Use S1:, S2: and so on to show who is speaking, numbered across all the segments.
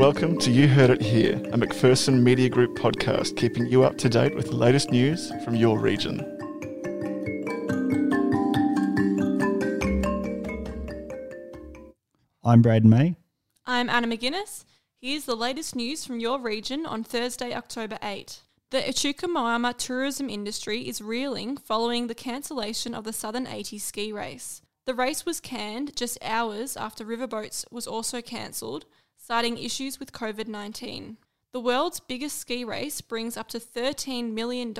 S1: Welcome to You Heard It Here, a McPherson Media Group podcast keeping you up to date with the latest news from your region.
S2: I'm Brayden May.
S3: I'm Anna McGuinness. Here's the latest news from your region on Thursday, October 8. The Echuca-Moama tourism industry is reeling following the cancellation of the Southern 80 ski race. The race was canned just hours after Riverboats was also cancelled, citing issues with COVID 19. The world's biggest ski race brings up to $13 million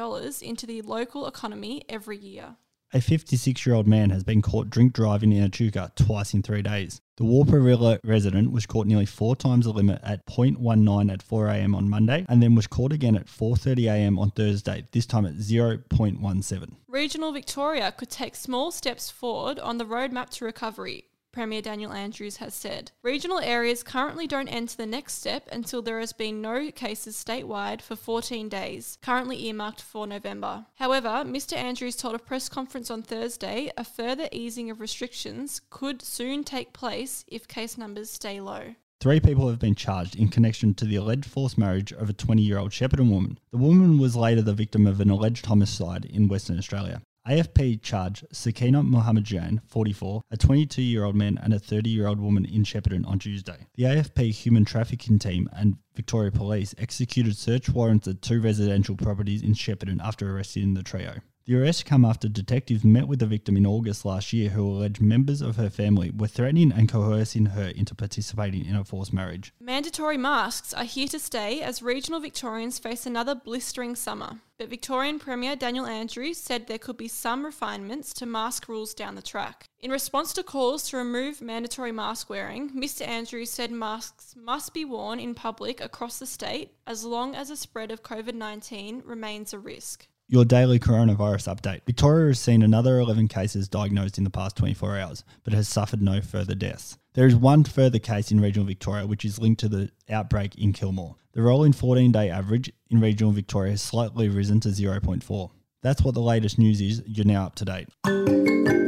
S3: into the local economy every year.
S2: A 56 year old man has been caught drink driving in Echuca twice in three days. The Wharparilla resident was caught nearly four times the limit at 0.19 at 4am on Monday and then was caught again at 4.30am on Thursday, this time at 0.17.
S3: Regional Victoria could take small steps forward on the roadmap to recovery, Premier Daniel Andrews has said. Regional areas currently don't enter the next step until there has been no cases statewide for 14 days, currently earmarked for November. However, Mr. Andrews told a press conference on Thursday a further easing of restrictions could soon take place if case numbers stay low.
S2: Three people have been charged in connection to the alleged forced marriage of a 20 year old Shepparton woman. The woman was later the victim of an alleged homicide in Western Australia. AFP charged Sakina Muhammad Jan, 44, a 22 year old man, and a 30 year old woman in Shepparton on Tuesday. The AFP human trafficking team and Victoria Police executed search warrants at two residential properties in Shepparton after arresting the trio. The arrest come after detectives met with the victim in August last year who alleged members of her family were threatening and coercing her into participating in a forced marriage.
S3: Mandatory masks are here to stay as regional Victorians face another blistering summer. But Victorian Premier Daniel Andrews said there could be some refinements to mask rules down the track. In response to calls to remove mandatory mask wearing, Mr. Andrews said masks must be worn in public across the state as long as the spread of COVID 19 remains a risk.
S2: Your daily coronavirus update. Victoria has seen another 11 cases diagnosed in the past 24 hours, but has suffered no further deaths. There is one further case in regional Victoria which is linked to the outbreak in Kilmore. The rolling 14 day average in regional Victoria has slightly risen to 0.4. That's what the latest news is. You're now up to date.